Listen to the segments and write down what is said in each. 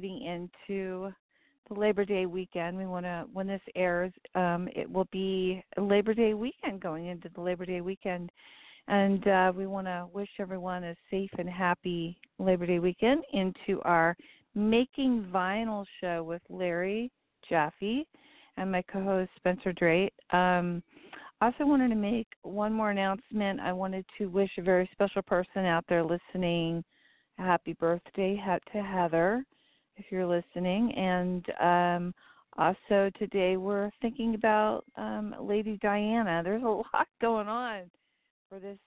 Leading into the Labor Day weekend. We want to, when this airs, um, it will be Labor Day weekend going into the Labor Day weekend. And uh, we want to wish everyone a safe and happy Labor Day weekend into our Making Vinyl show with Larry Jaffee and my co host Spencer Drake. Um, also wanted to make one more announcement. I wanted to wish a very special person out there listening a happy birthday to Heather, if you're listening. And um, also today we're thinking about um, Lady Diana. There's a lot going on for this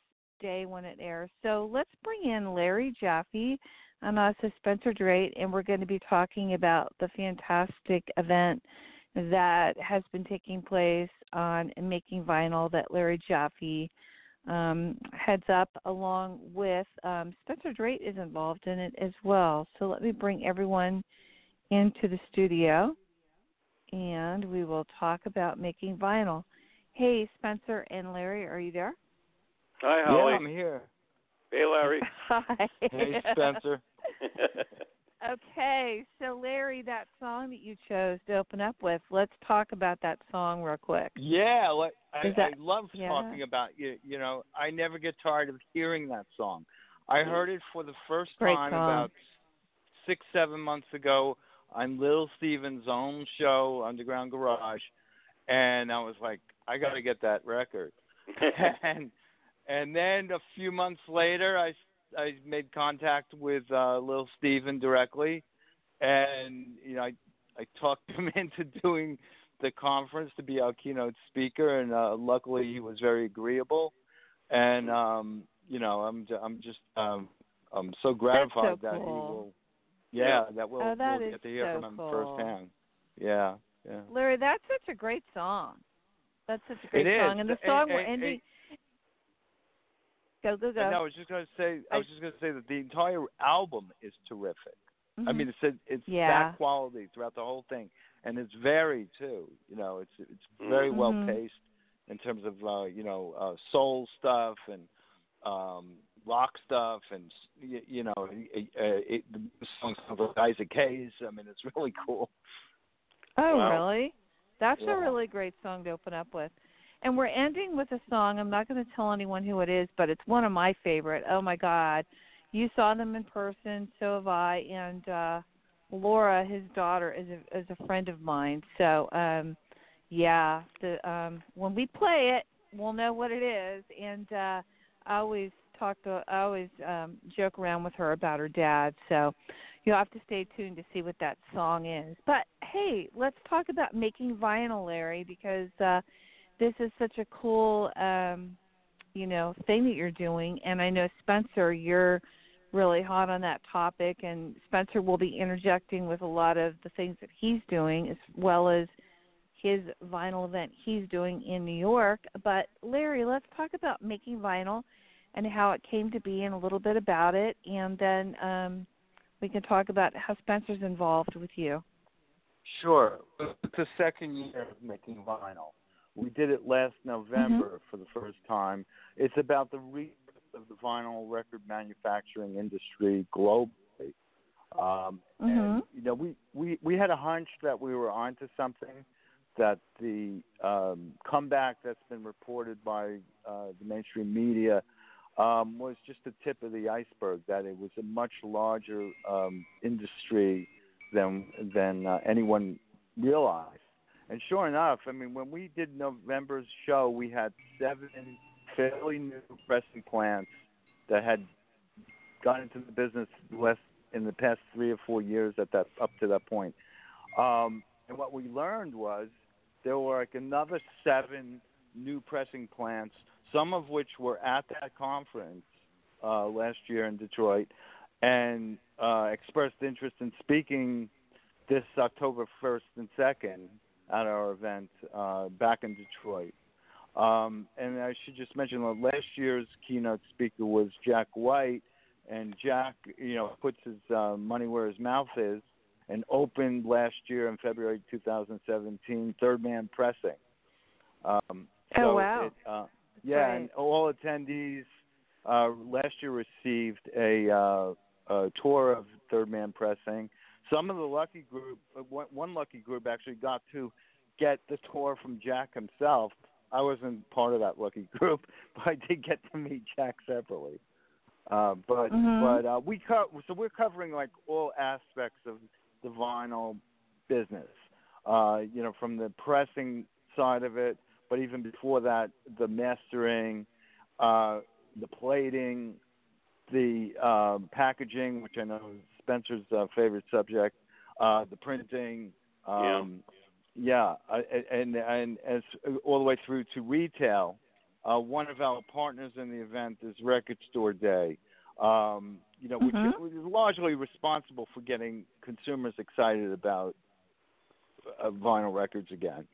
day when it airs. So let's bring in Larry Jaffee and also Spencer Drake, and we're going to be talking about the fantastic event that has been taking place on making vinyl that Larry Jaffee um, heads up, along with um, Spencer Drake is involved in it as well. So let me bring everyone into the studio, and we will talk about making vinyl. Hey, Spencer and Larry, are you there? Hi, Holly. Yeah, I'm here. Hey, Larry. Hi. Hey, Spencer. Okay, so Larry, that song that you chose to open up with, let's talk about that song real quick. Yeah, like, I, that- I love yeah. talking about you. You know, I never get tired of hearing that song. I heard it for the first Great time song. about six, seven months ago on Little Steven's own show, Underground Garage, and I was like, I got to get that record. and and then a few months later, I I made contact with uh, Lil Steven directly, and you know I I talked him into doing the conference to be our keynote speaker, and uh, luckily he was very agreeable, and um, you know I'm I'm just um, I'm so gratified that he will, yeah, that we'll, Oh, that we'll get to hear so from him cool. firsthand. Yeah, yeah. Larry, that's such a great song. That's such a great It is. song, and the song we're And- and- ending. Go go go. And I was just going to say, I I- was just going to say that the entire album is terrific. I Mhm. mean, it's it's Yeah. that quality throughout the whole thing, and it's varied too. You know, it's it's very well Mhm. paced in terms of uh, you know uh, soul stuff and um, rock stuff, and you, you know, it, it, the songs of Isaac Hayes. I mean, it's really cool. Oh, Wow. really? That's Yeah. a really great song to open up with. And we're ending with a song. I'm not going to tell anyone who it is, but it's one of my favorite. Oh my God, you saw them in person, so have I. And uh Laura, his daughter, is a is a friend of mine. So, um yeah, the um when we play it, we'll know what it is. And uh I always talk to, I always um joke around with her about her dad. So you'll have to stay tuned to see what that song is. But hey, let's talk about making vinyl, Larry, because uh this is such a cool um you know thing that you're doing and I know Spencer you're really hot on that topic and Spencer will be interjecting with a lot of the things that he's doing as well as his vinyl event he's doing in New York. But Larry, let's talk about making vinyl and how it came to be and a little bit about it and then um we can talk about how Spencer's involved with you. Sure. It's the second year of making vinyl. We did it last November for the first time. It's about the rebirth of the vinyl record manufacturing industry globally. Um, Mhm. And you know, we, we we had a hunch that we were onto something. That the um, comeback that's been reported by uh, the mainstream media um, was just the tip of the iceberg. That it was a much larger um, industry than than uh, anyone realized. And sure enough, I mean, when we did November's show, we had seven fairly new pressing plants that had gone into the business less in the past three or four years at that up to that point. Um, and what we learned was there were like another seven new pressing plants, some of which were at that conference uh, last year in Detroit, and uh, expressed interest in speaking this October 1st and 2nd at our event uh, back in Detroit. Um, and I should just mention that last year's keynote speaker was Jack White, and Jack, you know, puts his uh, money where his mouth is, and opened last year in February 2017, Third Man Pressing. Um, Oh, so wow. It, uh, yeah, and all attendees uh, last year received a, uh, a tour of Third Man Pressing. Some of the lucky group, uh, one, lucky group actually got to get the tour from Jack himself. I wasn't part of that lucky group, but I did get to meet Jack separately. Uh, but Mhm. but uh, we co- so we're covering like all aspects of the vinyl business. Uh, you know, from the pressing side of it, but even before that, the mastering, uh, the plating, the uh, packaging, which I know is Spencer's uh, favorite subject, uh, the printing. Um, yeah, I- and and as all the way through to retail. Uh, one of our partners in the event is Record Store Day, um, you know, which Mhm. is largely responsible for getting consumers excited about uh, vinyl records again.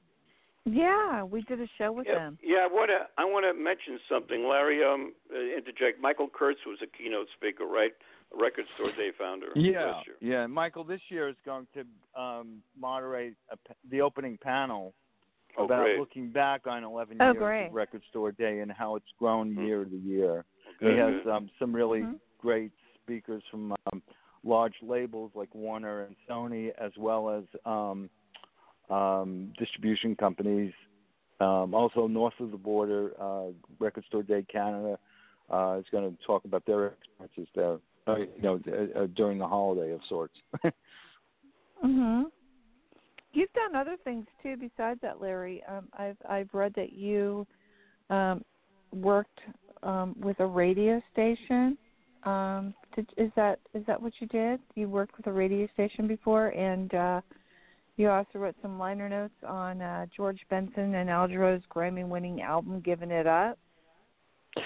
Yeah, we did a show with Yeah, them. yeah. I want to I want to mention something, Larry. Um, uh, interject. Michael Kurtz was a keynote speaker, right? A record store day founder. Yeah, last year. yeah. Michael this year is going to um, moderate a, p- the opening panel Oh, about great. looking back on 11 Oh, years great. of Record Store Day and how it's grown Mhm. year to year. Good, he has um, some really Mhm. great speakers from um, large labels like Warner and Sony, as well as um, um, distribution companies. Um, also, north of the border, uh, Record Store Day Canada uh, is going to talk about their experiences there. Uh, you know, uh, uh, during the holiday of sorts. Mhm. You've done other things too besides that, Larry. Um, I've I've read that you um, worked um, with a radio station. Um, did, is that is that what you did? You worked with a radio station before, and uh, you also wrote some liner notes on uh, George Benson and Al Jarreau's Grammy-winning album, "Giving It Up."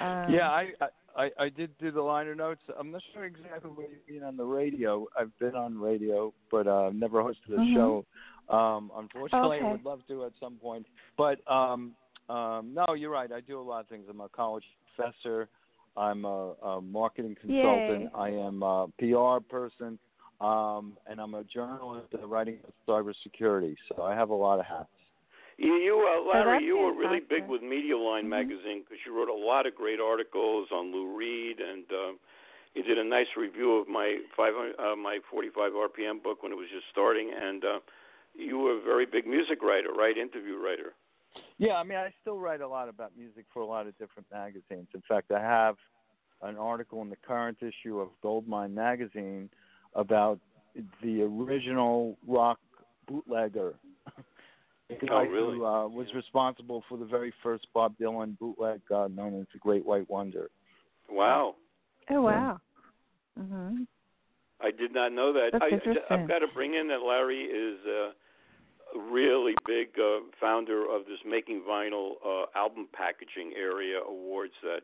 Um, yeah, I, I I I did do the liner notes. I'm not sure exactly what you mean on the radio. I've been on radio, but uh, never hosted a Mhm. show. Um, unfortunately, Okay. I would love to at some point. But um, um, no, you're right. I do a lot of things. I'm a college professor. I'm a, a marketing consultant. Yay. I am a PR person, um, and I'm a journalist writing about cybersecurity. So I have a lot of hats. You, you uh, Larry, that's you were really big with Medialine Mhm. magazine because you wrote a lot of great articles on Lou Reed, and um, you did a nice review of my 500, uh, my 45 RPM book when it was just starting, and uh, you were a very big music writer, right? Interview writer. Yeah, I mean, I still write a lot about music for a lot of different magazines. In fact, I have an article in the current issue of Goldmine magazine about the original rock bootlegger. The Oh, really? Who uh, was responsible for the very first Bob Dylan bootleg, uh, known as the Great White Wonder. Wow. Oh wow. Mhm. I did not know that. That's I, interesting. I've got to bring in that Larry is uh, a really big uh, founder of this Making Vinyl uh, album packaging area awards that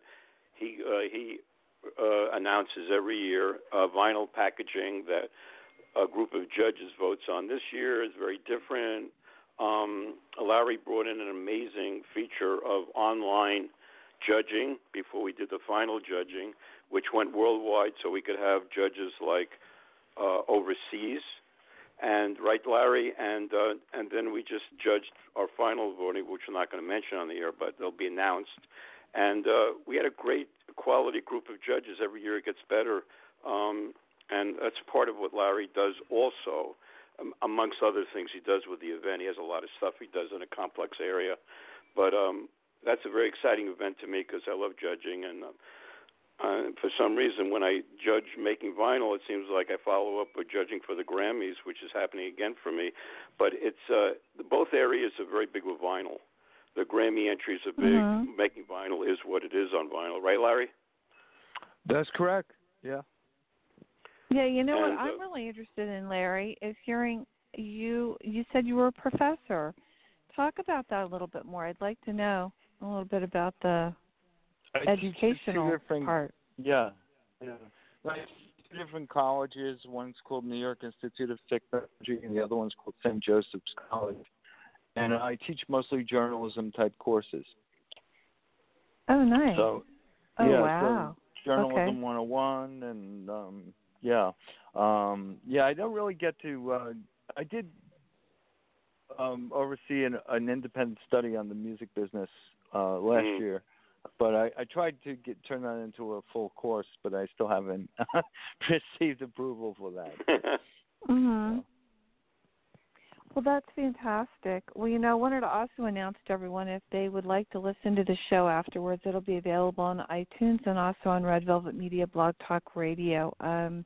he uh, he uh, announces every year. Uh, vinyl packaging that a group of judges votes on. This year is very different. Um, Larry brought in an amazing feature of online judging before we did the final judging, which went worldwide, so we could have judges like uh, overseas, and right, Larry, and uh, and then we just judged our final voting, which we're not going to mention on the air, but they'll be announced. And uh, we had a great quality group of judges. Every year it gets better, um, and that's part of what Larry does also. Um, amongst other things he does with the event, he has a lot of stuff he does in a complex area, but um, that's a very exciting event to me because I love judging and. Uh, uh, for some reason, when I judge making vinyl, it seems like I follow up with judging for the Grammys, which is happening again for me. But it's uh, both areas are very big with vinyl. The Grammy entries are big. Mhm. Making vinyl is what it is on vinyl, right, Larry? That's correct. Yeah. Yeah, you know And, what I'm uh, really interested in, Larry, is hearing you. You said you were a professor. Talk about that a little bit more. I'd like to know a little bit about the I educational part. Yeah, yeah. Like two different colleges. One's called New York Institute of Technology, and the other one's called St. Joseph's College. And I teach mostly journalism type courses. Oh, nice. So oh, yeah, wow. so journalism Okay. 101, and um, yeah, um, yeah. I don't really get to. Uh, I did um, oversee an, an independent study on the music business uh, last Mhm. year but I, I tried to get turn that into a full course, but I still haven't received approval for that. Mhm. Well, that's fantastic. Well, you know, I wanted to also announce to everyone if they would like to listen to the show afterwards, it'll be available on iTunes and also on Red Velvet Media Blog Talk Radio. Um,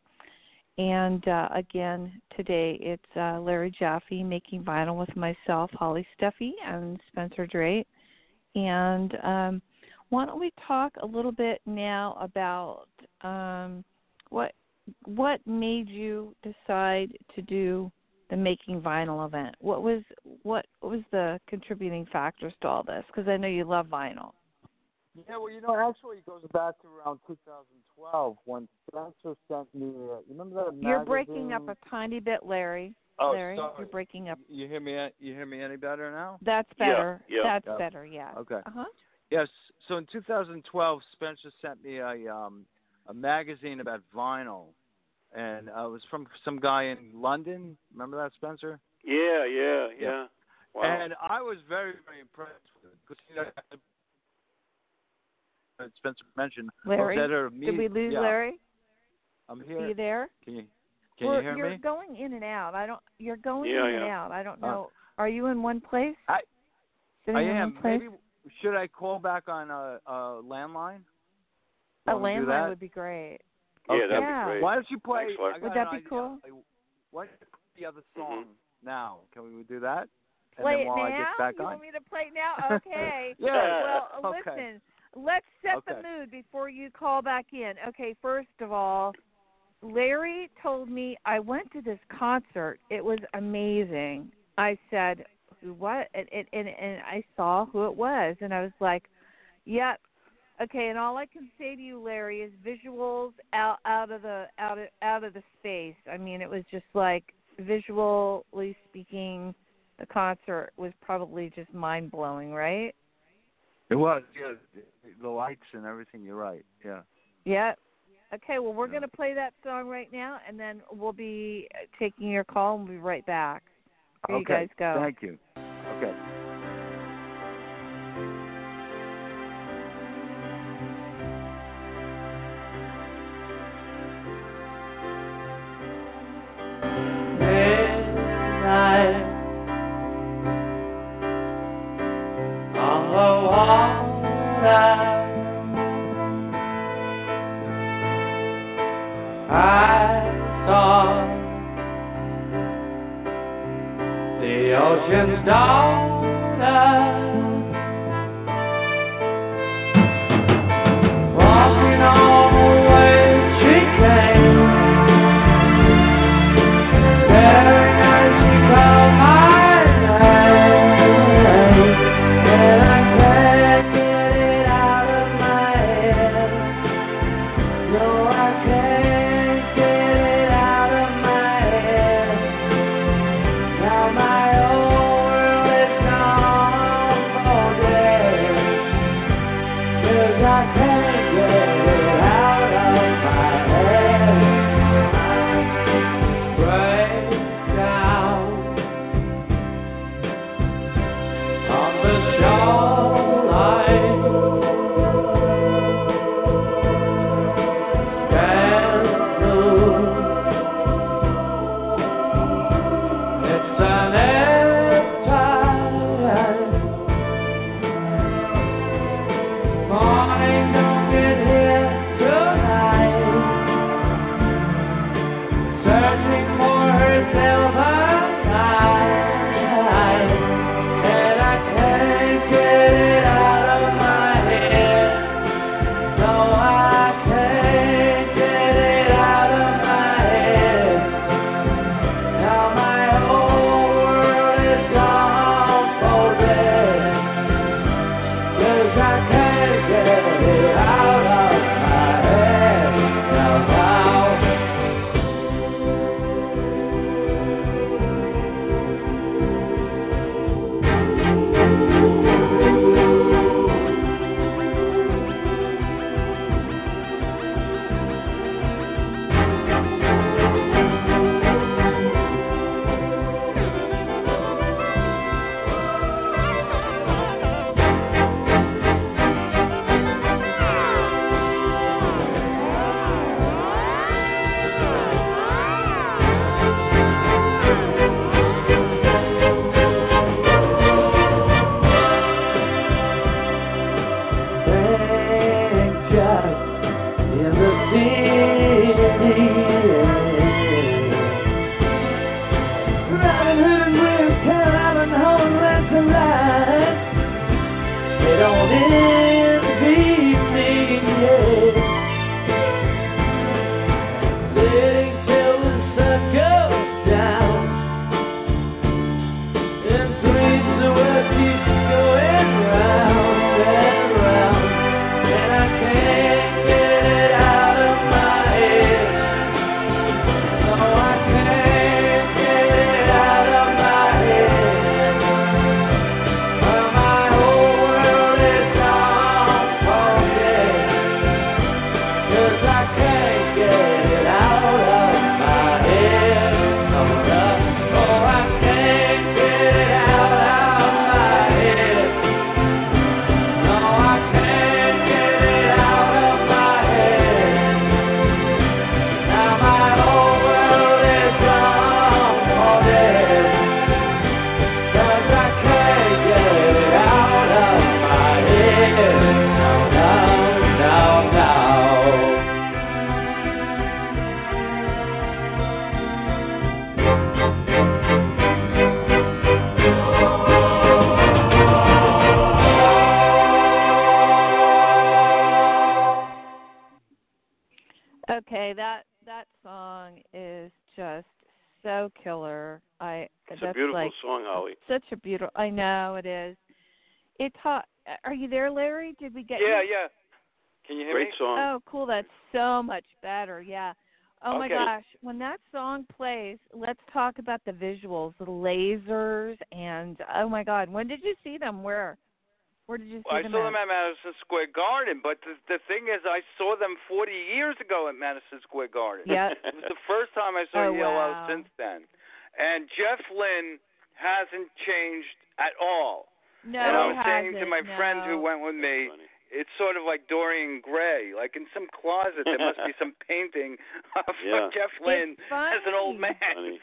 and uh, again, today it's uh, Larry Jaffee making vinyl with myself, Holly Steffi, and Spencer Drake. And um, why don't we talk a little bit now about um, what what made you decide to do the making vinyl event? What was what, what was the contributing factors to all this? Because I know you love vinyl. Yeah, well, you know, actually, it goes back to around 2012 when Spencer sent me. Uh, you remember that? You're breaking up a tiny bit, Larry. Oh, Larry, sorry. you're breaking up. You hear me? You hear me any better now? That's Yeah, better. yeah. That's Yeah. better. Yeah. Okay. Uh huh. Yes. So in 2012, Spencer sent me a um a magazine about vinyl, and uh, it was from some guy in London. Remember that, Spencer? yeah, yeah, yeah. Yeah. Wow. And I was very, very impressed with it because you know, as Spencer mentioned, Larry, that are Did we lose yeah, Larry? I'm here. Are here. you there? Can you can We're- you hear you're me? going in and out. I don't. You're going Yeah, in and out. I don't Uh, know. Are you in one place? I- Sitting I am. place? Maybe should I call back on a, a landline? a landline would be great. Yeah, that'd be great. Why don't you play? Thanks, Larry. I got Would that be idea. cool? Why don't you play the other Mhm. song now? Can we do that? And play then it while now. I get back you on. want me to play it now? Okay. Yeah. Well, Okay. listen. Let's set the mood before you call back in. Okay. First of all, Larry told me I went to this concert. It was amazing. I said, "Who? What?" And and and, and I saw who it was, and I was like, "Yep." Okay, and all I can say to you, Larry, is visuals out out of the out of out of the space. I mean, it was just like visually speaking, the concert was probably just mind blowing, right? It was, yeah. The lights and everything. You're right. Yeah. Yep. Okay, well, we're Yeah. going to play that song right now, and then we'll be uh, taking your call, and we'll be right back. Here you okay. guys go. Thank you. Okay. It taught. Are you there, Larry? Did we get Yeah, you? yeah. Can you hear Great me? song. Oh, cool. That's so much better. Yeah. Oh my Okay. gosh. When that song plays, let's talk about the visuals, the lasers, and oh my God, when did you see them? Where? Where did you see I them? I saw at? them at Madison Square Garden, but the, the thing is, I saw them 40 years ago at Madison Square Garden. Yeah. It was the first time I saw Oh, ELO wow. since then. And Jeff Lynne hasn't changed at all. No, and I was saying to hasn't, my friend who went with me, it's sort of like Dorian Gray. Like in some closet, there must be some painting of Yeah. Jeff Lynne as an old funny. man. Funny.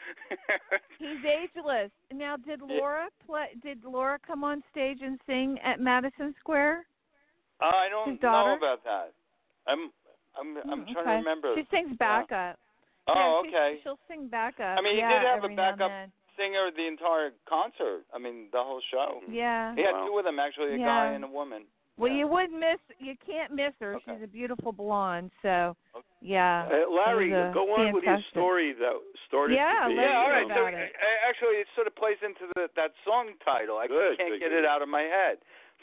He's ageless. Now, did Laura play? Did Laura come on stage and sing at Madison Square? Uh, I don't His daughter? know about that. I'm I'm I'm Mm, trying okay. to remember. She sings backup. oh, yeah, okay. She'll sing backup. I mean, he yeah, did have a every now and backup then. Singer the entire concert. I mean, the whole show. Yeah. He had Wow. two of them actually, a Yeah. guy and a woman. Well, Yeah. you wouldn't miss. You can't miss her. Okay. She's a beautiful blonde. So, Okay. yeah. Uh, Larry, it go on with your story that started Yeah, to be. Yeah, all hear right. So it. uh, actually, it sort of plays into the, that song title. I Good, can't good, get good. it out of my head.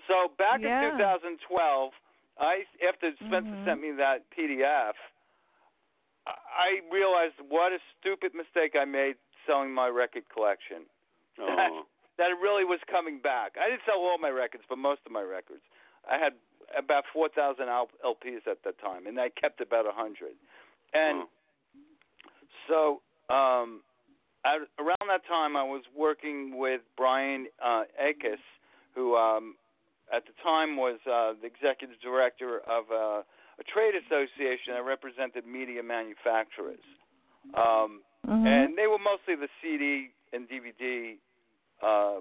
So back Yeah. in 2012, I after Spencer Mhm. sent me that PDF, I I realized what a stupid mistake I made selling my record collection. Oh. that it really was coming back. I didn't sell all my records, but most of my records. I had about 4,000 LPs at that time, and I kept about 100. And Oh. so um, at, around that time, I was working with Brian uh, Akis, who um, at the time was uh, the executive director of uh, a trade association that represented media manufacturers. Um, Mhm. and they were mostly the CD and DVD uh,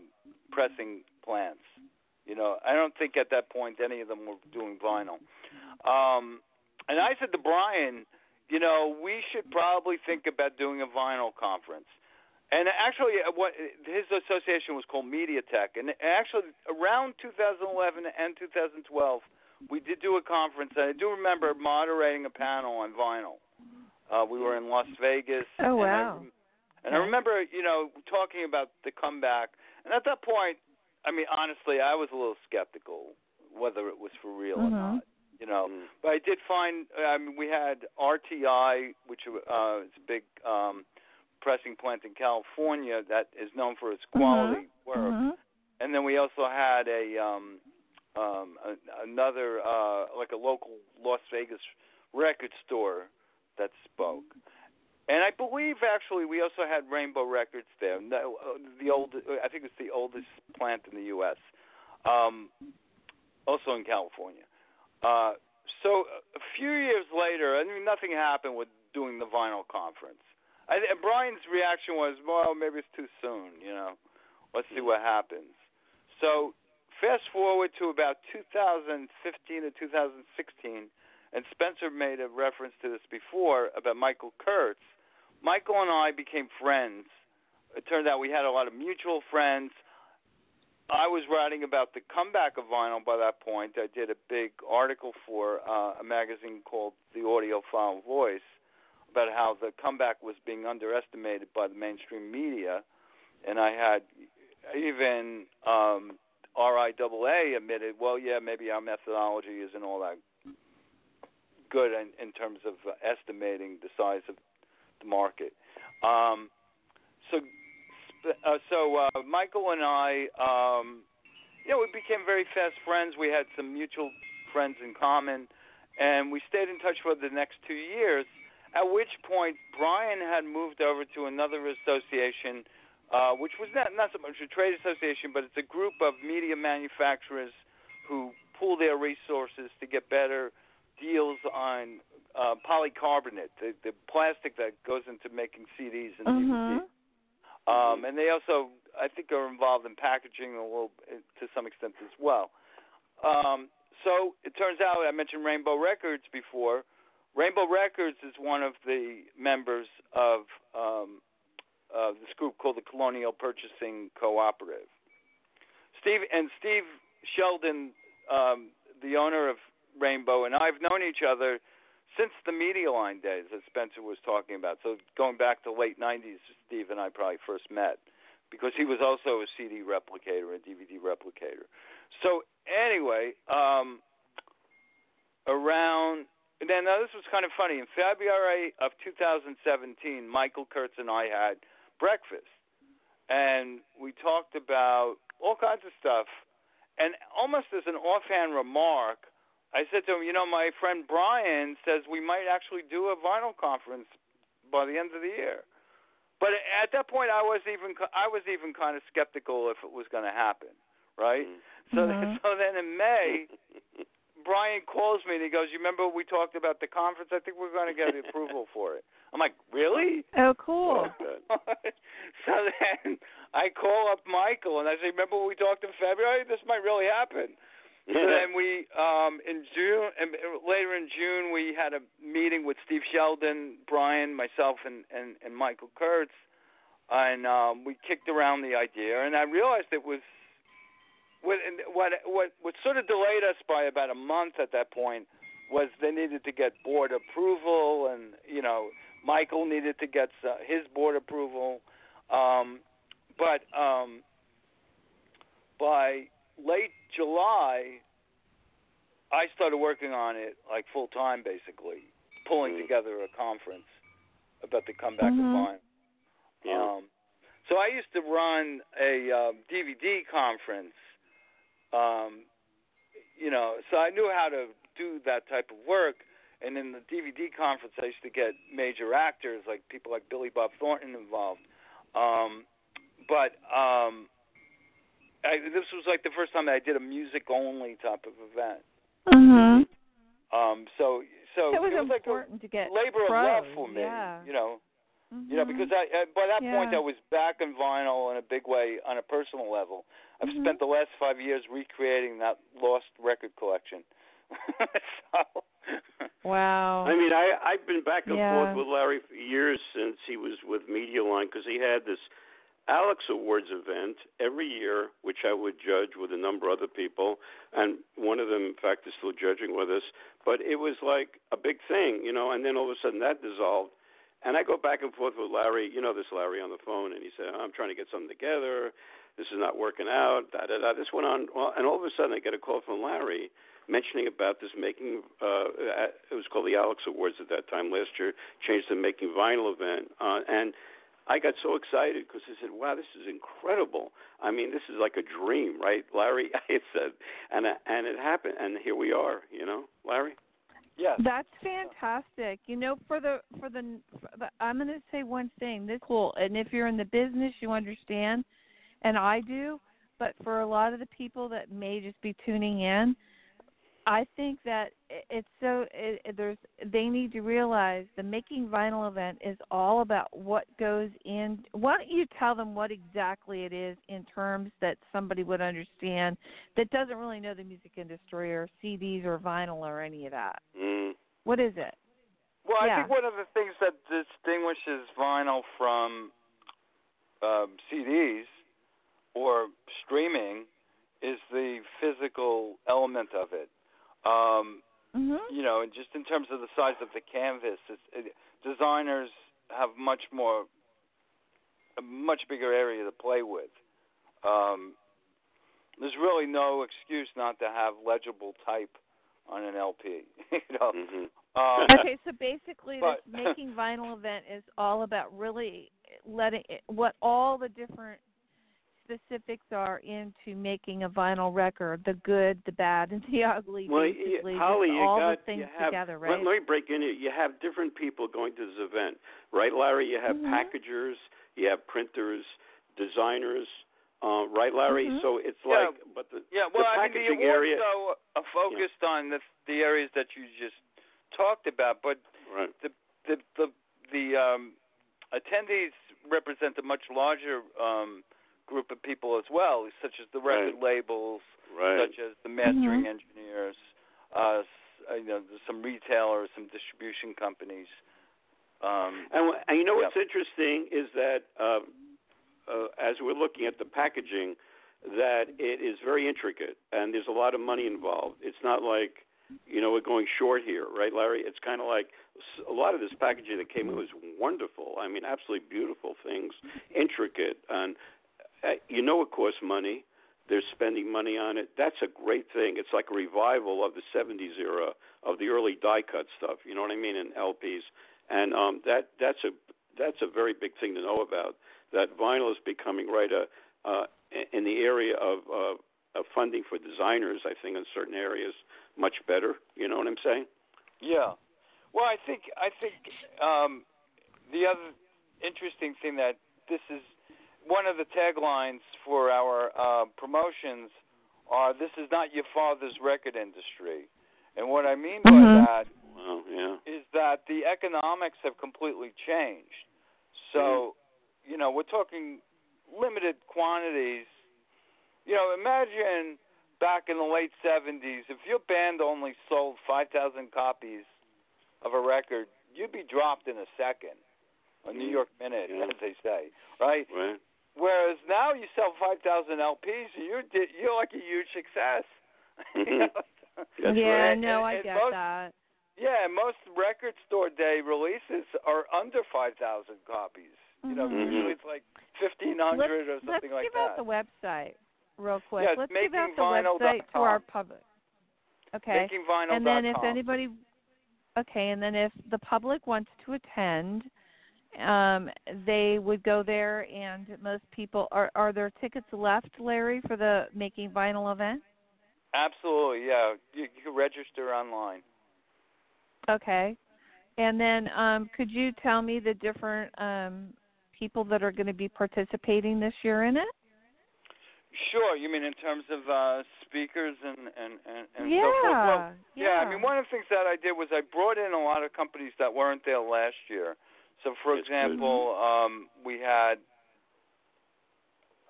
pressing plants. You know, I don't think at that point any of them were doing vinyl. Um, and I said to Brian, you know, we should probably think about doing a vinyl conference. And actually, uh, what his association was called MediaTek, and actually around 2011 and 2012, we did do a conference. And I do remember moderating a panel on vinyl. Uh, we were in Las Vegas. Oh, and I wow. rem- and I remember, you know, talking about the comeback. And at that point, I mean, honestly, I was a little skeptical whether it was for real or Mhm. not. You know, Mm. but I did find. I mean, we had RTI, which uh, is a big um, pressing plant in California that is known for its quality work. Mhm. And then we also had a um, um, a, another uh, like a local Las Vegas record store that spoke. And I believe actually we also had Rainbo Records there. Uh, the old, I think it's the oldest plant in the U.S. Um, also in California. Uh, so a few years later, I mean, nothing happened with doing the vinyl conference. I, Brian's reaction was, well, maybe it's too soon. You know, let's see what happens. So fast forward to about 2015 to 2016, and Spencer made a reference to this before about Michael Kurtz. Michael and I became friends. It turned out we had a lot of mutual friends. I was writing about the comeback of vinyl by that point. I did a big article for uh, a magazine called The Audiophile Voice about how the comeback was being underestimated by the mainstream media, and I had even um, RIAA admitted, well, yeah, maybe our methodology isn't all that good in, in terms of uh, estimating the size of the market. Um, so, uh, so uh, Michael and I, um, you know, we became very fast friends. We had some mutual friends in common, and we stayed in touch for the next two years. At which point, Brian had moved over to another association, uh, which was not not so much a trade association, but it's a group of media manufacturers who pool their resources to get better deals on uh, polycarbonate, the, the plastic that goes into making CDs and Mhm. DVDs. Um, and they also, I think, are involved in packaging a little, to some extent as well. Um, so it turns out, I mentioned Rainbo Records before. Rainbo Records is one of the members of um, uh, this group called the Colonial Purchasing Cooperative. Steve and Steve Sheldon, um, the owner of Rainbo, and I've known each other since the Medialine days that Spencer was talking about. So going back to late '90s, Steve and I probably first met because he was also a CD replicator, and DVD replicator. So anyway, um, around then now this was kind of funny. In February of 2017, Michael Kurtz and I had breakfast, and we talked about all kinds of stuff. And almost as an offhand remark, I said to him, "You know, my friend Brian says we might actually do a vinyl conference by the end of the year." But at that point, I was even I was even kind of skeptical if it was going to happen, right? So Mhm. so then in May, Brian calls me and he goes, "You remember we talked about the conference? I think we're going to get the approval for it." I'm like, "Really?" Oh, cool. so then I call up Michael and I say, "Remember we talked in February? This might really happen." So then we, um, in June, and later in June, we had a meeting with Steve Sheldon, Brian, myself, and and, and Michael Kurtz, and um, we kicked around the idea. And I realized it was what what what what sort of delayed us by about a month at that point was they needed to get board approval, and you know Michael needed to get uh, his board approval, um, but um, by late July, I started working on it like full time, basically pulling Mm. together a conference about the comeback Mhm. of Vine. Yeah. Um, so I used to run a um, DVD conference. Um, you know, so I knew how to do that type of work. And in the DVD conference, I used to get major actors like people like Billy Bob Thornton involved. Um, but um, I, this was like the first time that I did a music only type of event. Mhm. Um, so so It was like a important to get labor of love for me. Yeah. You know, you know, Mhm. because I uh, by that point I was back in vinyl in a big way on a personal level. I've Mhm. spent the last five years recreating that lost record collection. so, Wow. I mean, I I've been back and Yeah. forth with Larry for years since he was with Medialine because he had this Alex Awards event every year, which I would judge with a number of other people, and one of them, in fact, is still judging with us. But it was like a big thing, you know. And then all of a sudden that dissolved, and I go back and forth with Larry. You know, this Larry on the phone, and he said, "I'm trying to get something together. This is not working out." Da da da. This went on, and all of a sudden I get a call from Larry mentioning about this making uh it was called the Alex Awards at that time last year changed to making vinyl event uh and I got so excited because I said wow this is incredible I mean this is like a dream right Larry I said and uh, and it happened and here we are you know Larry yes. That's fantastic. You know, for the for the, for the I'm going to say one thing. This cool, and if you're in the business, you understand, and I do. But for a lot of the people that may just be tuning in, I think that it's so it, there's they need to realize the making vinyl event is all about what goes in. Why don't you tell them what exactly it is in terms that somebody would understand that doesn't really know the music industry or CDs or vinyl or any of that. mm. What is it? Well, I think one of the things that distinguishes vinyl from um, CDs or streaming is the physical element of it. Um, Mhm. you know, and just in terms of the size of the canvas, it's, it, designers have much more, a much bigger area to play with. Um, there's really no excuse not to have legible type on an LP. you know, hmm um, Okay, so basically, But- this making vinyl event is all about really letting it, what all the different specifics are into making a vinyl record the good, the bad, and the ugly. Well, basically, you, Holly, you all got the things you have, together, right? Let, me break in. here. You have different people going to this event, right, Larry? You have Mhm. packagers, you have printers, designers, uh, right, Larry? Mhm. So it's Yeah. like, but the Yeah, well, the I mean, the packaging awards area, though are focused on the the areas that you just talked about, but right? the the the, the um, attendees represent a much larger um, group of people as well, such as the record Right. labels, Right. such as the mastering Mhm. engineers, uh, uh, you know, some retailers, some distribution companies. Um, And, and you know Yeah. what's interesting is that uh, uh, as we're looking at the packaging, that it is very intricate and there's a lot of money involved. It's not like you know, we're going short here, right, Larry? It's kind of like a lot of this packaging that came in was wonderful. I mean, absolutely beautiful things, intricate, and you know it costs money. They're spending money on it. That's a great thing. It's like a revival of the '70s era of the early die cut stuff. You know what I mean? In LPs, and um, that that's a that's a very big thing to know about. That vinyl is becoming right a uh, in the area of, uh, of funding for designers. I think in certain areas much better. You know what I'm saying? Yeah. Well, I think I think um, the other interesting thing that this is one of the taglines for our uh, promotions are "This is not your father's record industry," and what I mean by Mhm. that Well, yeah. is that the economics have completely changed. So, you know, we're talking limited quantities. You know, imagine back in the late 70s, if your band only sold 5,000 copies of a record, you'd be dropped in a second. A New Mm. York minute, Yeah. as they say, right? Right. Whereas now you sell 5,000 LPs, you're you're like a huge success. You Mhm. know? Yeah, right. no, And- I and get most- that. Yeah, and most record store day releases are under 5,000 copies. You know, Mhm. usually it's like 1,500 or let's something like give that. out the website real quick. Yeah, it's let's give out the makingvinyl.com. website to our public. Okay. MakingVinyl.com. and then if anybody okay and then if the public wants to attend um they would go there and most people are are there tickets left larry for the making vinyl event Absolutely, yeah. You, you can register online. okay and then um could you tell me the different um people that are going to be participating this year in it Sure. You mean in terms of uh speakers and and and, and yeah, so forth? Well, yeah I mean, one of the things that I did was I brought in a lot of companies that weren't there last year. So, for That's good. example, um, we had.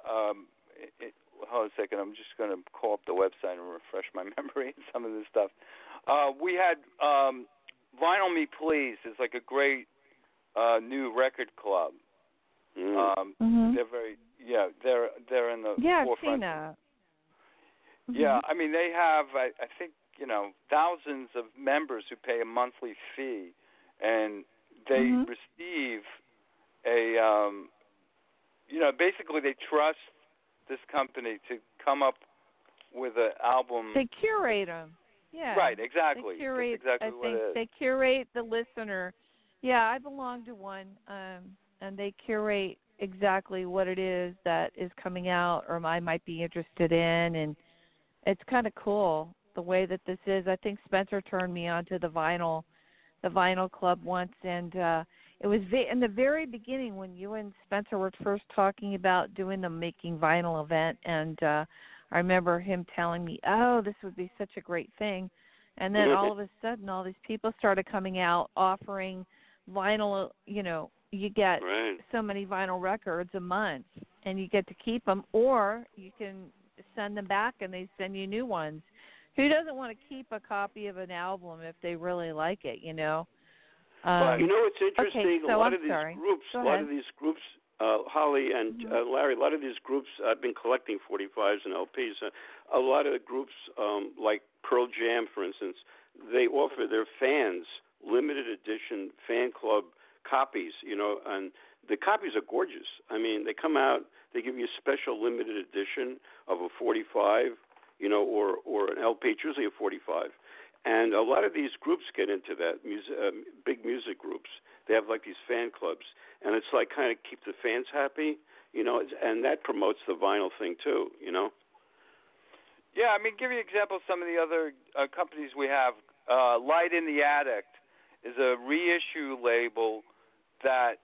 Um, it, it, hold on a second. I'm just going to call up the website and refresh my memory on some of this stuff. Uh, we had um, Vinyl Me Please is like a great uh, new record club. Mm. Um, Mhm. They're very yeah. They're they're in the yeah i've seen that yeah, Mhm. I mean they have I, I think you know thousands of members who pay a monthly fee, and they Mhm. receive a um, you know basically they trust this company to come up with an album. they curate them yeah Right, exactly. They curate, That's exactly I what think it is. they curate the listener. Yeah, I belong to one, um, and they curate exactly what it is that is coming out or I might be interested in, and it's kind of cool the way that this is. I think Spencer turned me on to the vinyl, the vinyl club once, and uh, it was ve- in the very beginning when you and Spencer were first talking about doing the making vinyl event, and uh, I remember him telling me, "Oh, this would be such a great thing." And then all of a sudden, all these people started coming out offering vinyl. You know, you get Right. so many vinyl records a month, and you get to keep them, or you can send them back and they send you new ones. Who doesn't want to keep a copy of an album if they really like it? You know. Um, you know what's interesting? so a lot I'm of these sorry. groups, a lot of these groups, uh, Holly and Mhm. uh, Larry, a lot of these groups. I've been collecting 45s and LPs. Uh, a lot of the groups, um, like Pearl Jam, for instance, they offer their fans limited edition fan club copies. You know, and the copies are gorgeous. I mean, they come out. They give you a special limited edition of a 45, you know, or or an LP. It's usually a 45. And a lot of these groups get into that music, um, big music groups. They have like these fan clubs, and it's like kind of keep the fans happy, you know, it's- and that promotes the vinyl thing too, you know. Yeah, I mean, give you an example of some of the other uh, companies we have. Uh, Light in the Attic is a reissue label that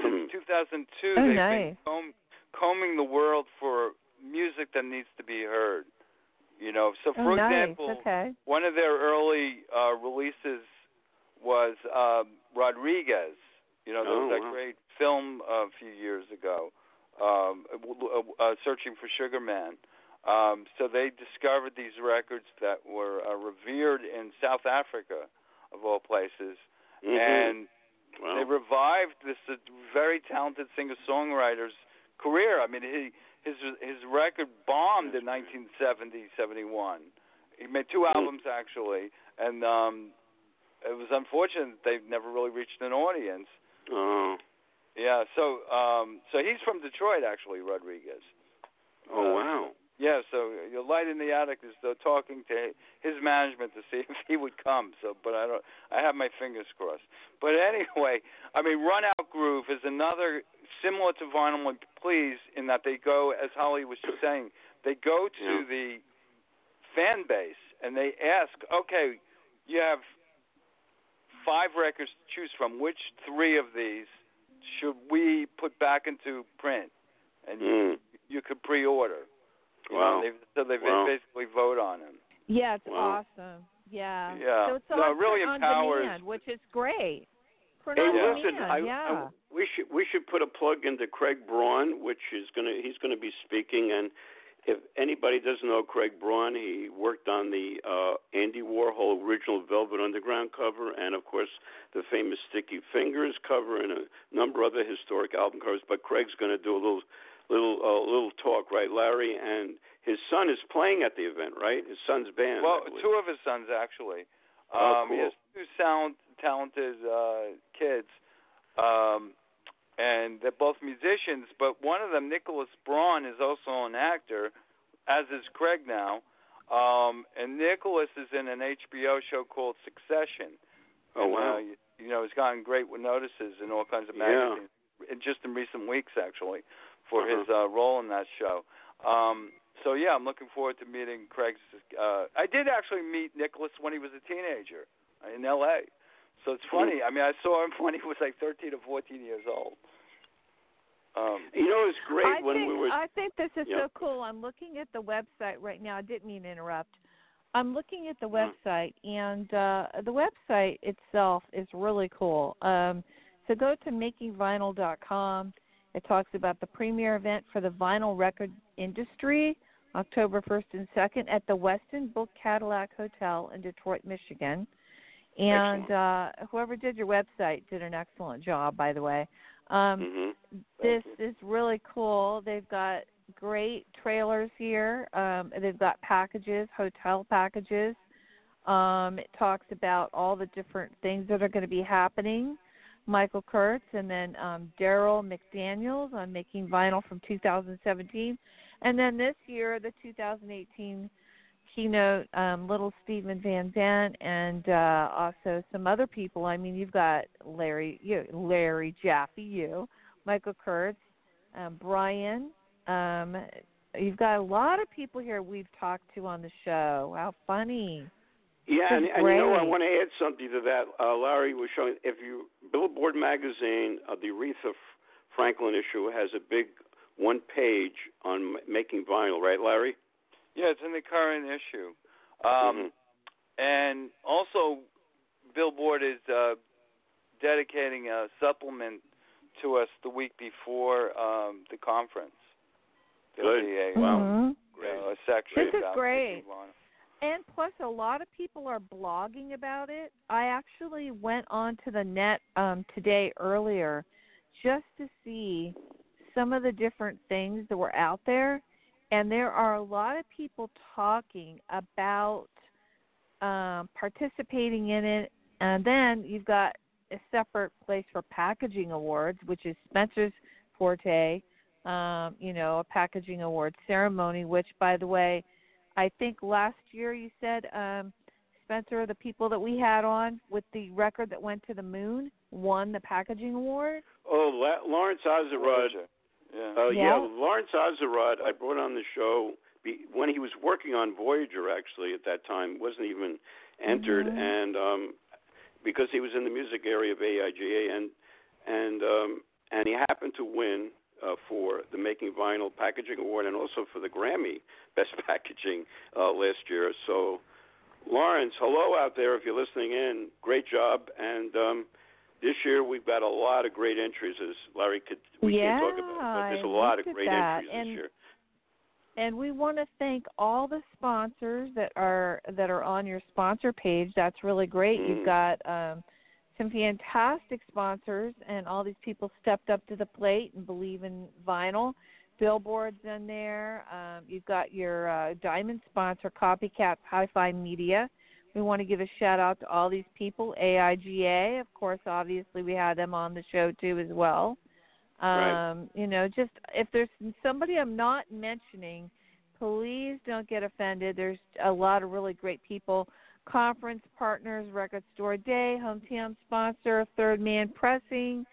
since 2002 Oh, they've nice. been comb- combing the world for music that needs to be heard. You know, so for oh, nice. example, Okay. one of their early uh, releases was um, Rodriguez. You know, there Oh, was that wow. great film uh, a few years ago, um, uh, uh, Searching for Sugar Man. Um, so they discovered these records that were uh, revered in South Africa, of all places, Mhm. and Wow. they revived this uh, very talented singer-songwriter's career. I mean, he his his record bombed in That's 1970, 71, he made two albums actually, and um, it was unfortunate that they've never really reached an audience. Oh. Yeah, so um, so he's from Detroit actually, Rodriguez. Oh Uh, wow. Yeah, so your light in the attic is uh, talking to his management to see if he would come. So, but I don't. I have my fingers crossed. But anyway, I mean, Run Out Groove is another similar to Vinyl and Please in that they go, as Holly was just saying, they go to Yeah. the fan base and they ask, okay, you have five records to choose from. Which three of these should we put back into print? And you, Mm. you could pre-order. You Wow. know, they, so they Wow. basically vote on him. Yeah, it's Wow. awesome. Yeah. Yeah. So it's No, on, it really on empowers- demand, which is great. For Hey, on listen, demand, I, yeah. I, we should we should put a plug into Craig Braun, which is gonna he's gonna be speaking. And if anybody doesn't know Craig Braun, he worked on the uh, Andy Warhol original Velvet Underground cover, and of course the famous Sticky Fingers cover, and a number of other historic album covers. But Craig's gonna do a little little uh, little talk, right, Larry? And his son is playing at the event, right? His son's band. Well, two of his sons actually. Oh, Um, He has two sound talented uh, kids, um, and they're both musicians. But one of them, Nicholas Braun, is also an actor, as is Craig now. Um, and Nicholas is in an HBO show called Succession. Oh And, wow. Uh, you, you know, he's gotten great notices in all kinds of Yeah. magazines, and just in recent weeks actually, for Uh-huh. his uh, role in that show. Um, so yeah, I'm looking forward to meeting Craig's. Uh, I did actually meet Nicholas when he was a teenager in L.A. So it's funny. I mean, I saw him when he was like 13 or 14 years old. Um, you know, it's great I when think we were. I think this is Yeah. so cool. I'm looking at the website right now. I didn't mean to interrupt. I'm looking at the Mhm. website, and uh, the website itself is really cool. Um, so go to makingvinyl.com. It talks about the premier event for the vinyl record industry, October 1st and 2nd at the Westin Book Cadillac Hotel in Detroit, Michigan. And uh, whoever did your website did an excellent job, by the way. Um, Mhm. this is really cool. They've got great trailers here. Um, they've got packages, hotel packages. Um, it talks about all the different things that are going to be happening. Michael Kurtz and then um, Darryl McDaniels on making vinyl from 2017, and then this year the 2018 keynote, um, Little Steven Van Zandt, and uh, also some other people. I mean, you've got Larry, you, Larry Jaffee, you, Michael Kurtz, um, Brian. Um, you've got a lot of people here we've talked to on the show. How funny! Yeah, and, and you know, I want to add something to that. Uh, Larry was showing if you Billboard magazine, uh, the Aretha Franklin issue has a big one page on making vinyl, right, Larry? Yeah, it's in the current issue. Um, Mhm. And also, Billboard is uh, dedicating a supplement to us the week before um, the conference. There'll Good. be a, Wow. Mhm. you know, a section This is great. And plus, a lot of people are blogging about it. I actually went onto the net um, today earlier just to see some of the different things that were out there, and there are a lot of people talking about um, participating in it. And then you've got a separate place for packaging awards, which is Spencer's forte. Um, you know, a packaging award ceremony, which, by the way, I think last year you said, um, Spencer, the people that we had on with the record that went to the moon won the packaging award. Oh, La- Lawrence Azerrad. Yeah. Uh, Yeah. Lawrence Azerrad. I brought on the show be, when he was working on Voyager. Actually, at that time, wasn't even entered, Mhm. and um, because he was in the music area of AIGA, and and um, and he happened to win uh, for the Making Vinyl Packaging Award and also for the Grammy Best Packaging uh, last year. So, Lawrence, hello out there if you're listening in. Great job, and um, this year we've got a lot of great entries. As Larry could, we Yeah, can't talk about, but there's a lot of great that, entries and this year. and we want to thank all the sponsors that are that are on your sponsor page. That's really great. Mm. You've got um, some fantastic sponsors, and all these people stepped up to the plate and believe in vinyl. billboards in there. Um, you've got your uh, diamond sponsor, Copycat Hi-Fi Media. We want to give a shout out to all these people. AIGA, of course, obviously we had them on the show too as well. Um, Right. You know, just if there's somebody I'm not mentioning, please don't get offended. There's a lot of really great people. Conference partners, Record Store Day, hometown sponsor, Third Man Pressing,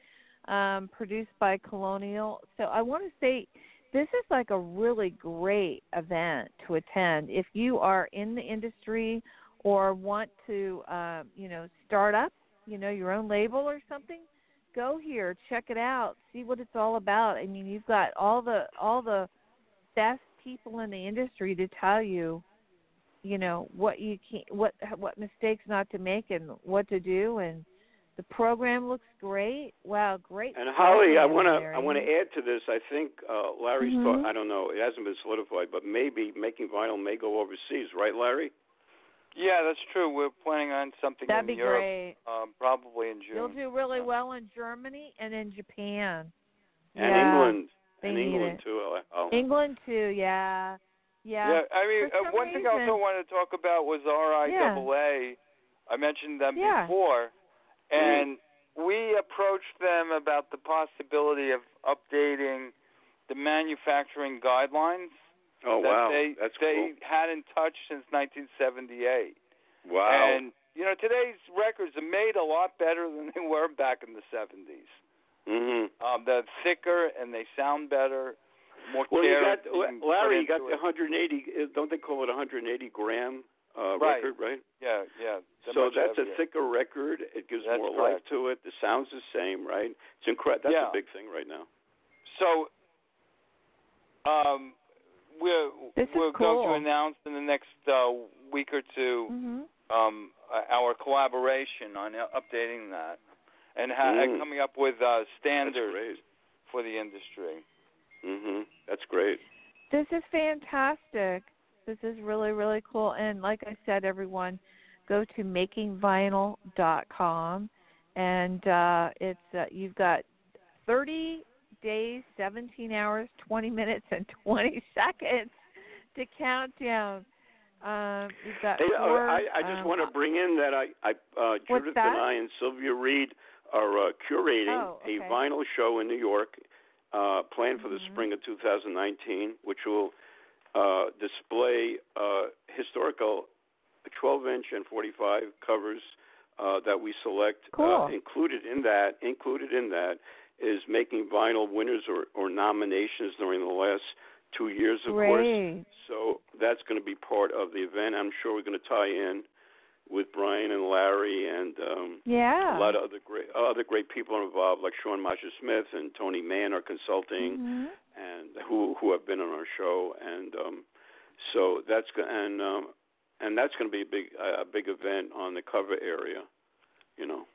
um, produced by Colonial. So I want to say this is like a really great event to attend if you are in the industry or want to, um, you know, start up, you know, your own label or something. Go here, check it out, see what it's all about. I mean, you've got all the all the best people in the industry to tell you, you know, what you can, what what mistakes not to make, and what to do. And the program looks great. Wow, great. And Holly, I want to. I want to add to this. I think uh, Larry's Mhm. thought. I don't know. It hasn't been solidified, but maybe making vinyl may go overseas, right, Larry? Yeah, that's true. We're planning on something That'd in be Europe, great. um, probably in June. You'll do really well in Germany and in Japan. And yeah, England, they and England it. too. uh, Oh. England too. Yeah, yeah. Yeah, I mean, uh, some one thing I also reason- wanted to talk about was RIAA. I mentioned them Yeah. before, and we approached them about the possibility of updating the manufacturing guidelines Oh that wow, they that's they hadn't touched since 1978. cool. Wow. And you know, today's records are made a lot better than they were back in the 70s. Mm-hmm. Um, they're thicker and they sound better. More Well, you got Larry. You got the 180. uh, Don't they call it 180 gram uh, Right. record, right? Yeah, yeah. So that's heavier. a thicker record. It gives That's more correct. life to it. The sound's the same, right? It's incredible. That's Yeah. a big thing right now. So, um, we're This we're going to announce in the next uh, week or two Mhm. um, uh, our collaboration on uh, updating that and, ha- and Mm. coming up with uh, standards for the industry. Mhm. That's great. This is fantastic. This is really really cool. And like I said, everyone, go to makingvinyl.com, and uh, it's uh, you've got 30 days, 17 hours, 20 minutes, and 20 seconds to count down. Um, you've got Hey, uh, four, I, I just um, want to bring in that I, I uh, Judith that? and I and Sylvia Reed are uh, curating Oh, okay. a vinyl show in New York, uh, planned for the Mhm. spring of 2019, which will uh, display uh, historical 12-inch and 45 covers uh, that we select. Cool. Uh, included in that, included in that, is making vinyl winners or, or nominations during the last two years, of course. So that's going to be part of the event. I'm sure we're going to tie in with Brian and Larry and um, Yeah. a lot of other great other great people involved, like Sean Masha Smith and Tony Mann are consulting, Mhm. and who who have been on our show, and um, so that's and um, and that's going to be a big a big event on the cover area, you know.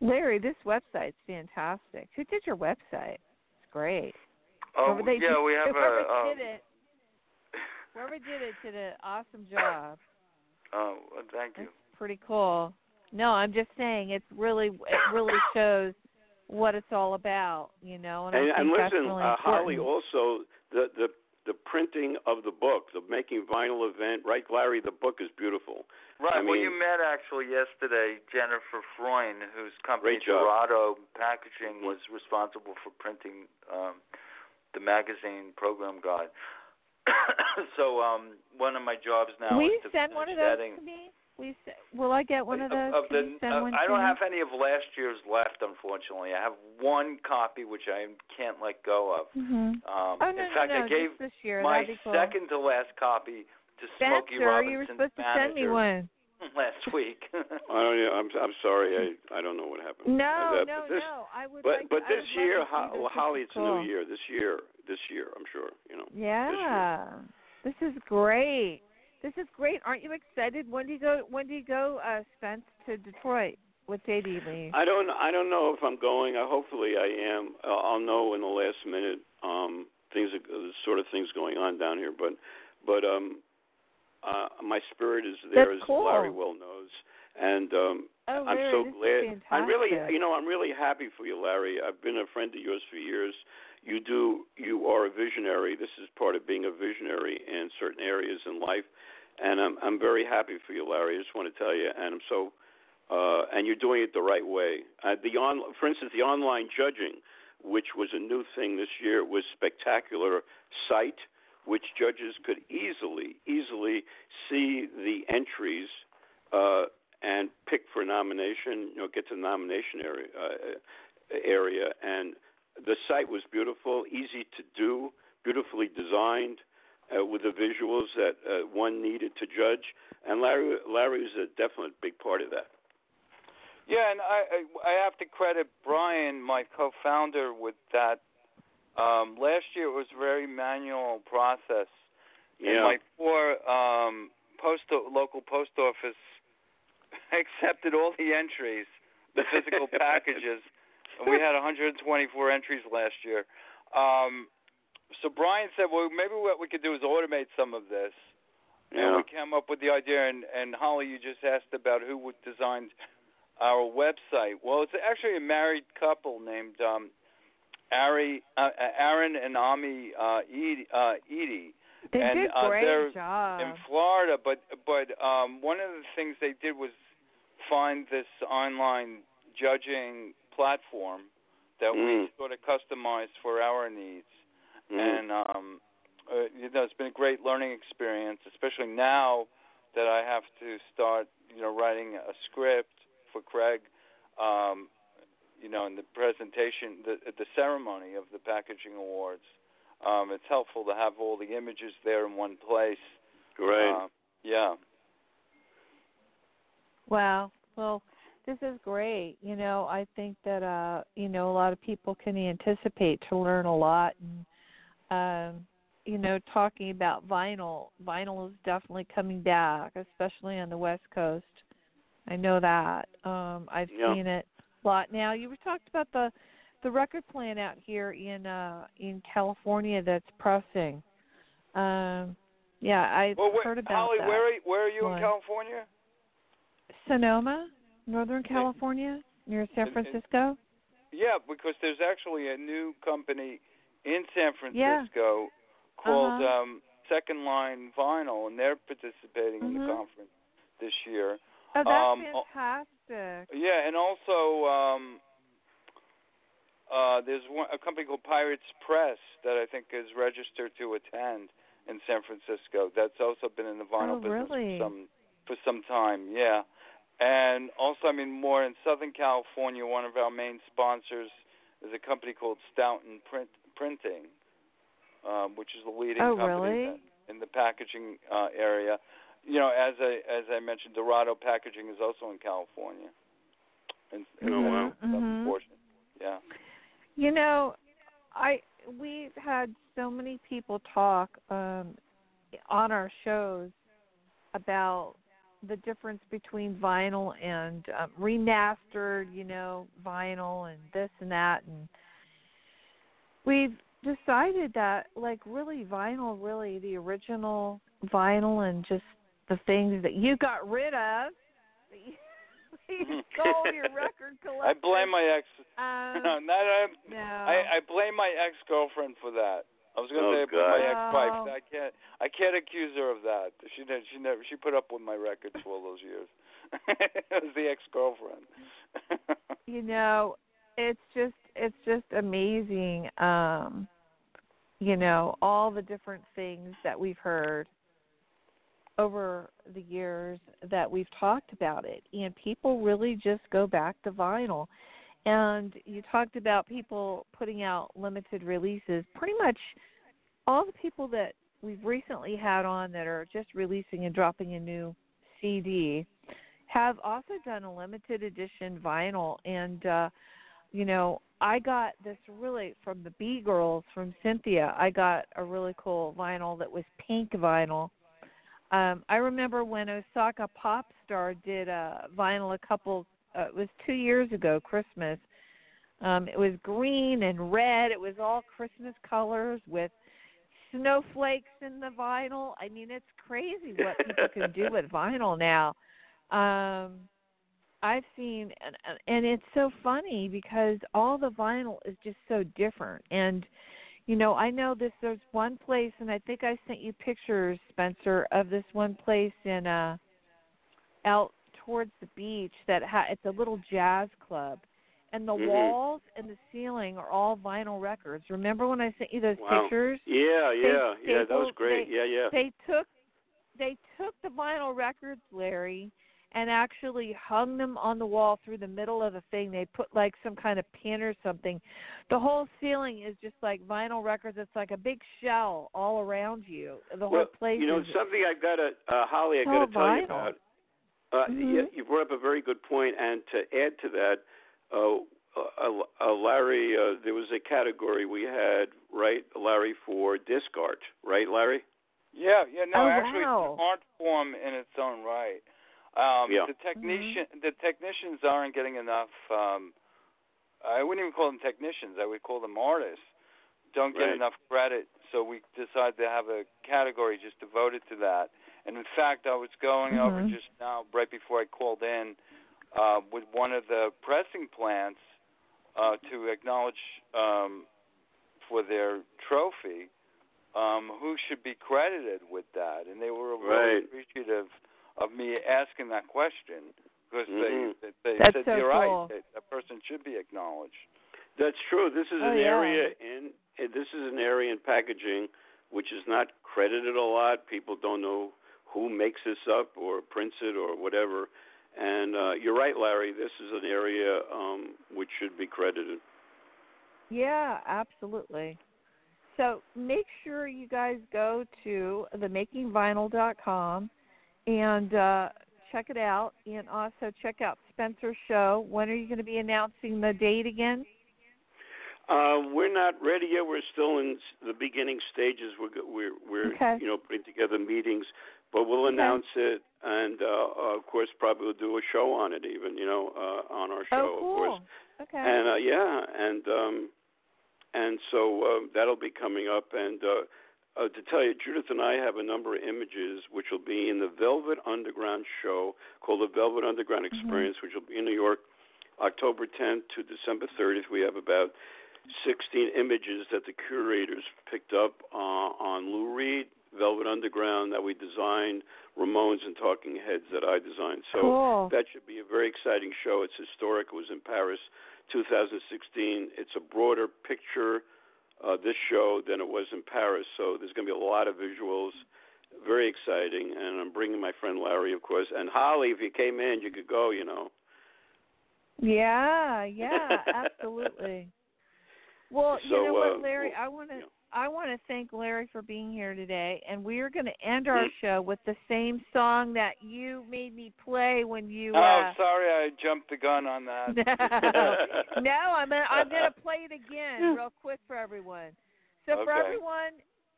Larry, this website's fantastic. Who did your website? It's great. Oh, Whoever they yeah, did, we have whoever a. Um, did it, whoever did it did an awesome job. Oh, well, thank you. That's pretty cool. No, I'm just saying it's really it really shows what it's all about, you know. And, I And, think and that's listen, really uh, Holly, also the the the printing of the book, the making vinyl event, right, Larry? The book is beautiful. Right. I well, you met actually yesterday Jennifer Freund, whose company Great job. Dorado Packaging was responsible for printing um, the magazine program guide. so um, one of my jobs now Will is you to send one of those setting. to me? Will, will I get one of those? Of, of the, uh, one I don't have any of last year's left, unfortunately. I have one copy which I can't let go of. Mhm. Um, Oh no, in no, fact, no! I gave just this year. my That'd be cool. second to last copy to Smokey Spencer, you were supposed to send me one. last week. I don't. know, I'm I'm sorry. I I don't know what happened. No, Uh, no, this, no. I would But like. but I this would year, love to see Ho- this. well, Holly, is it's a new year. This year, this year, I'm sure. You know. Yeah, this is great. This is great. Aren't you excited? When do you go? When do you go, uh, Spence, to Detroit with JD Lee? I don't I don't know if I'm going. Uh, hopefully, I am. Uh, I'll know in the last minute. Um, things are, the sort of things going on down here, but but um, uh, my spirit is there, That's as cool. Larry well knows. and um, Oh, I'm Larry, so glad. I'm really, you know, I'm really happy for you, Larry. I've been a friend of yours for years. You do, you are a visionary. This is part of being a visionary in certain areas in life, and I'm I'm very happy for you, Larry. I just want to tell you, and I'm so, uh, and you're doing it the right way. Uh, the on, for instance, the online judging, which was a new thing this year, was spectacular site, which judges could easily, easily see the entries. Uh, and pick for nomination, you know, get to the nomination area, uh, area. And the site was beautiful, easy to do, beautifully designed, uh, with the visuals that uh, one needed to judge. And Larry, Larry was a definite big part of that. Yeah, and I I have to credit Brian, my co-founder, with that. Um, last year it was a very manual process, and Yeah. my four um, post local post office accepted all the entries, the physical packages, and we had 124 entries last year. Um, so Brian said, well, maybe what we could do is automate some of this. And Yeah. we came up with the idea, and, and Holly, you just asked about who would designed our website. Well, it's actually a married couple named um, Ari, uh, Aaron and Ami uh, Edie. Uh, Edie They and, did uh, great they're job. in Florida, but but um, one of the things they did was find this online judging platform that we Mm. sort of customized for our needs, Mhm. and um, uh, you know it's been a great learning experience, especially now that I have to start you know writing a script for Craig. Um, you know, in the presentation, the the ceremony of the packaging awards, um, it's helpful to have all the images there in one place. Great. Uh, yeah. Wow. Well, this is great. You know, I think that uh, you know, a lot of people can anticipate to learn a lot and um you know, talking about vinyl, vinyl is definitely coming back, especially on the West Coast. I know that. Um I've Yeah. seen it a lot. Now, you were talked about the the record plant out here in uh in California that's pressing. Um yeah, I've Well, where, heard about Holly, that. where are, where are you What? in California? Sonoma, Northern California, near San Francisco. Yeah, because there's actually a new company in San Yeah. Francisco called Uh-huh. um, Second Line Vinyl, and they're participating in Mhm. the conference this year. Oh, that's Um, fantastic. Yeah, and also um, uh, there's one, a company called Pirates Press that I think is registered to attend in San Francisco. That's also been in the vinyl Oh, business really? for some for some time. Yeah, and also I mean more in Southern California. One of our main sponsors is a company called Stoughton Print Printing, um, which is the leading Oh, company really? in the packaging uh, area. You know, as I as I mentioned, Dorado Packaging is also in California. In, in Oh, wow. southern Mhm. Yeah. You know, I we've had so many people talk um on our shows about the difference between vinyl and um, remastered, you know, vinyl and this and that and we've decided that like really vinyl really the original vinyl and just the things that you got rid of that you, you stole your record collection. I blame my ex. um, no, not I, no. I. I blame my ex girlfriend for that. I was gonna Oh, say I blame my ex wife. Oh. I can't. I can't accuse her of that. She did. She never. She put up with my records for all those years. it was the ex girlfriend. you know it's just it's just amazing um you know all the different things that we've heard over the years that we've talked about it. And people really just go back to vinyl. And you talked about people putting out limited releases. Pretty much all the people that we've recently had on that are just releasing and dropping a new CD have also done a limited edition vinyl. And uh you know i got this really from the b girls from cynthia. I got a really cool vinyl that was pink vinyl. Um i remember when osaka pop star did a vinyl a couple uh, it was two years ago christmas. Um it was green and red. It was all christmas colors with snowflakes in the vinyl. I mean it's crazy what people can do with vinyl now. Um I've seen, and and it's so funny because all the vinyl is just so different. And you know, I know this. There's one place, and I think I sent you pictures, Spencer, of this one place in uh out towards the beach that ha- it's a little jazz club, and the Mhm. walls and the ceiling are all vinyl records. Remember when I sent you those Wow. pictures? Yeah, yeah, they yeah. That was great. they- yeah, yeah. They took they took the vinyl records, Larry, and actually hung them on the wall through the middle of the thing. They put like some kind of pin or something. The whole ceiling is just like vinyl records. It's like a big shell all around you. The whole place you know, is something I got to, uh, Holly, I so got to tell you vinyl. about. Uh, Mhm. yeah, you brought up a very good point, and to add to that, uh, uh, uh, Larry, uh, there was a category we had, right, Larry, for disc art, right, Larry? Yeah, yeah, no, Oh, actually, wow. it's an art form in its own right. Um, Yeah. The technician, the technicians aren't getting enough. Um, I wouldn't even call them technicians. I would call them artists. Don't get Right. enough credit, so we decided to have a category just devoted to that. And in fact, I was going over Mhm. just now, right before I called in, uh, with one of the pressing plants uh, to acknowledge um, for their trophy um, who should be credited with that, and they were really Right. appreciative of me asking that question because Mhm. they they That's said so you're cool. right, that, that person should be acknowledged. That's true. This is Oh, an yeah. area in uh, this is an area in packaging which is not credited a lot. People don't know who makes this up or prints it or whatever. And uh, you're right, Larry. This is an area um, which should be credited. Yeah, absolutely. So make sure you guys go to themakingvinyl.com and uh, check it out, and also check out Spencer's show. When are you going to be announcing the date again? Uh, we're not ready yet. We're still in the beginning stages. We're we're we're Okay. you know putting together meetings, but we'll Okay. announce it, and uh, uh, of course probably we'll do a show on it, even you know uh, on our show, oh, of course. Okay. And uh, yeah, and um, and so uh, that'll be coming up. And uh, uh, to tell you, Judith and I have a number of images which will be in the Velvet Underground show called the Velvet Underground Mm-hmm. Experience, which will be in New York, October 10th to December 30th. We have about 16 images that the curators picked up uh, on Lou Reed, Velvet Underground that we designed, Ramones and Talking Heads that I designed. So cool. that should be a very exciting show. It's historic. It was in Paris, 2016. It's a broader picture uh, this show than it was in Paris. So there's going to be a lot of visuals. Very exciting, and I'm bringing my friend Larry, of course, and Holly. If you came in, you could go. You know. Yeah, yeah, absolutely. Well, you So, know what, uh, Larry, well, I want to. I want to thank Larry for being here today, and we are going to end our show with the same song that you made me play when you. oh, uh, sorry, I jumped the gun on that. no, no, I'm gonna, I'm gonna play it again real quick for everyone. So for everyone,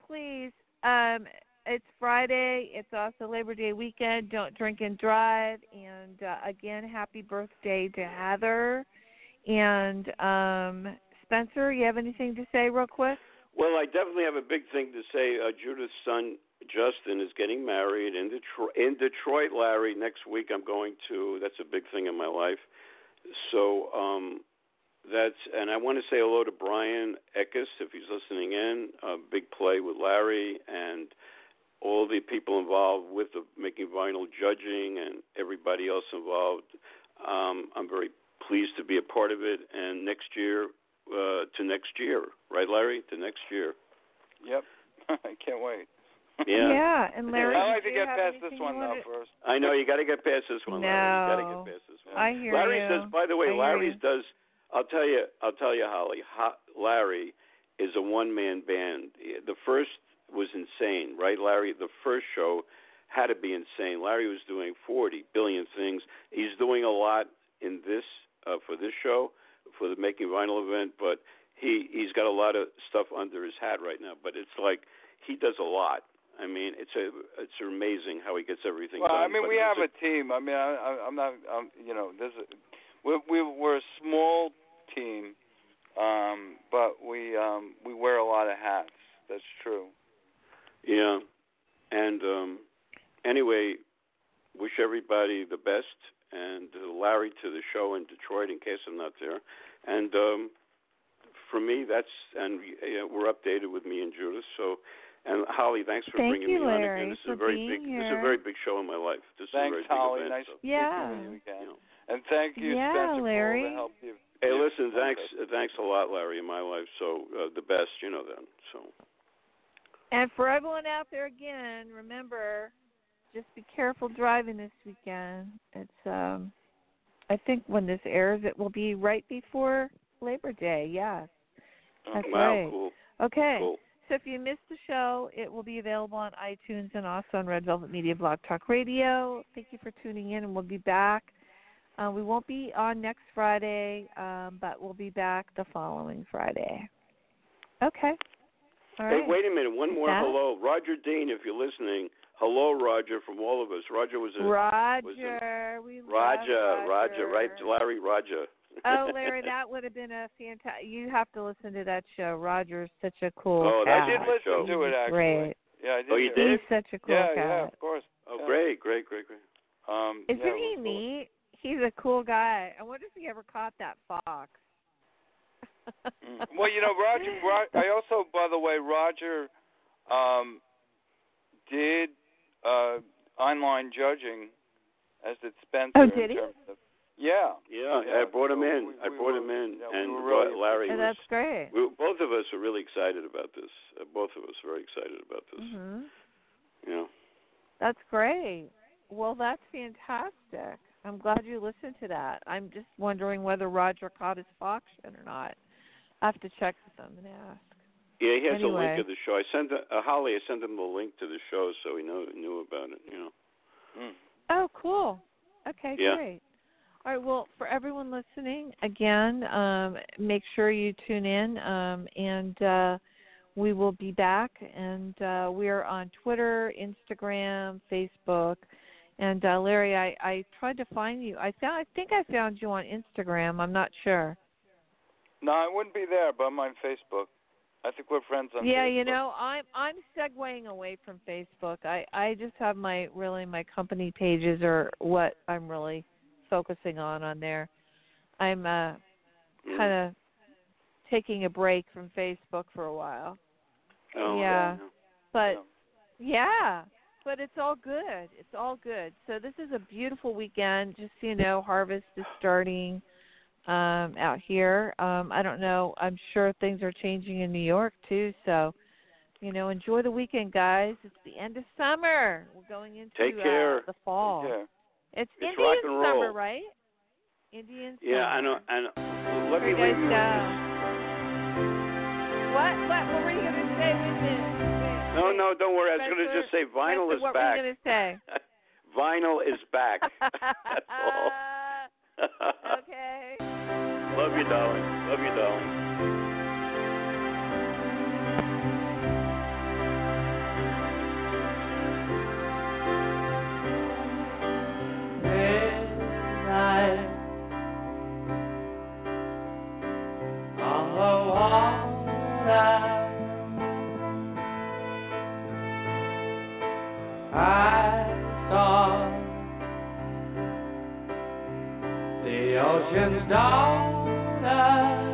please, um, it's Friday. It's also Labor Day weekend. Don't drink and drive. And uh, again, happy birthday to Heather. And um, Spencer, you have anything to say real quick? Well, I definitely have a big thing to say. Uh, Judith's son Justin is getting married in Detroit. In Detroit, Larry. Next week, I'm going to. That's a big thing in my life. So um, that's, and I want to say hello to Bryan Ekus if he's listening in. A big play with Larry and all the people involved with the making vinyl judging and everybody else involved. Um, I'm very pleased to be a part of it. And next year, uh, to next year, right, Larry? To next year. Yep, I can't wait. Yeah. yeah, and Larry, I like do to get past this one though wanna- first. I know you got to get past this one, Larry. You got to No. get past this one. I hear Larry you. says, by the way, I hear Larry's does. I'll tell you. I'll tell you, Holly. Ho, Larry is a one-man band. The first was insane, right, Larry? The first show had to be insane. Larry was doing 40 billion things. He's doing a lot in this uh, for this show, for the Making Vinyl event, but he he's got a lot of stuff under his hat right now. But it's like he does a lot. I mean, it's a it's amazing how he gets everything Well, done. I mean, we have a, a team. I mean, I, I, I'm not, um, you know, there's a, we, we we're a small team, um, but we um, we wear a lot of hats. That's true. Yeah. And um anyway, wish everybody the best and uh, Larry to the show in Detroit in case I'm not there. And um, for me, that's and uh, we're updated with me and Judith. So, and Holly, thanks for Thank bringing you, me on again. This is a very being big. This is a very big show in my life. This Thanks, is a very Holly. big event. Nice so, Yeah. speaking with you again. you know. And thank you, Yeah, Spencer, for all Larry. the help you've Hey, you've listen, thanks, uh, thanks a lot, Larry, in my life. So uh, the best, you know that. So And for everyone out there again, remember, just be careful driving this weekend. It's um I think when this airs it will be right before Labor Day, yes. That's wow, right. cool, Okay. cool. So if you missed the show, it will be available on iTunes and also on Red Velvet Media Blog Talk Radio. Thank you for tuning in, and we'll be back. Uh, we won't be on next Friday, um, but we'll be back the following Friday. Okay. All right. Hey, wait a minute. One more hello, Roger Dean, if you're listening. Hello, Roger, from all of us. Roger was a Roger, we love Roger, Roger, right? Larry, Roger. oh, Larry, that would have been a fantastic. You have to listen to that show. Roger's such a cool Oh, cat. I did listen to it He's actually. Great. Yeah, I did. Oh, you hear it. He's such a cool yeah, cat. yeah, of course. Oh, Yeah. great, great, great, great. Um, Isn't yeah, he cool. neat? He's a cool guy. I wonder if he ever caught that fox. Mm. Well, you know, Roger. Ro- I also, by the way, Roger um, did uh, online judging, as did Spencer. Oh, did he? Of, yeah. Yeah, Yeah, I brought him in. we- I brought were- him in, yeah, and were really Larry Oh, was. that's great. We, both of us are really excited about this. Uh, both of us are very excited about this. hmm You know. That's great. Well, that's fantastic. I'm glad you listened to that. I'm just wondering whether Roger caught his fox yet or not. I have to check with him and ask. Yeah, he has a link of the show. I sent uh, Holly. I sent him the link to the show, so he know, knew about it. You know. Mm. Oh, cool. Okay, Yeah. great. All right. Well, for everyone listening, again, um, make sure you tune in, um, and uh, we will be back. And uh, we are on Twitter, Instagram, Facebook. And uh, Larry, I, I tried to find you. I found. I think I found you on Instagram. I'm not sure. No, I wouldn't be there, but I'm on Facebook. I think we're friends on yeah, Facebook. you know, I'm I'm segueing away from Facebook. I I just have my really my company pages are what I'm really focusing on on there. I'm uh Mm. kind of taking a break from Facebook for a while. Oh, yeah. But Yeah. yeah, but it's all good. It's all good. So this is a beautiful weekend. Just so you know, harvest is starting um out here. Um I don't know. I'm sure things are changing in New York too, so you know, enjoy the weekend, guys. It's the end of summer. We're going into Take uh, care. the fall. Yeah. It's, It's Indian roll. summer, right? Indian summer. Yeah, I know. And let me leave you? What? What? What were you gonna say? Wait a this. No, no, don't worry. I was going to just say vinyl Spencer, is what back. were you gonna say? vinyl is back. That's all. okay. Love you, darling. Love you, darling. ocean's dawn us.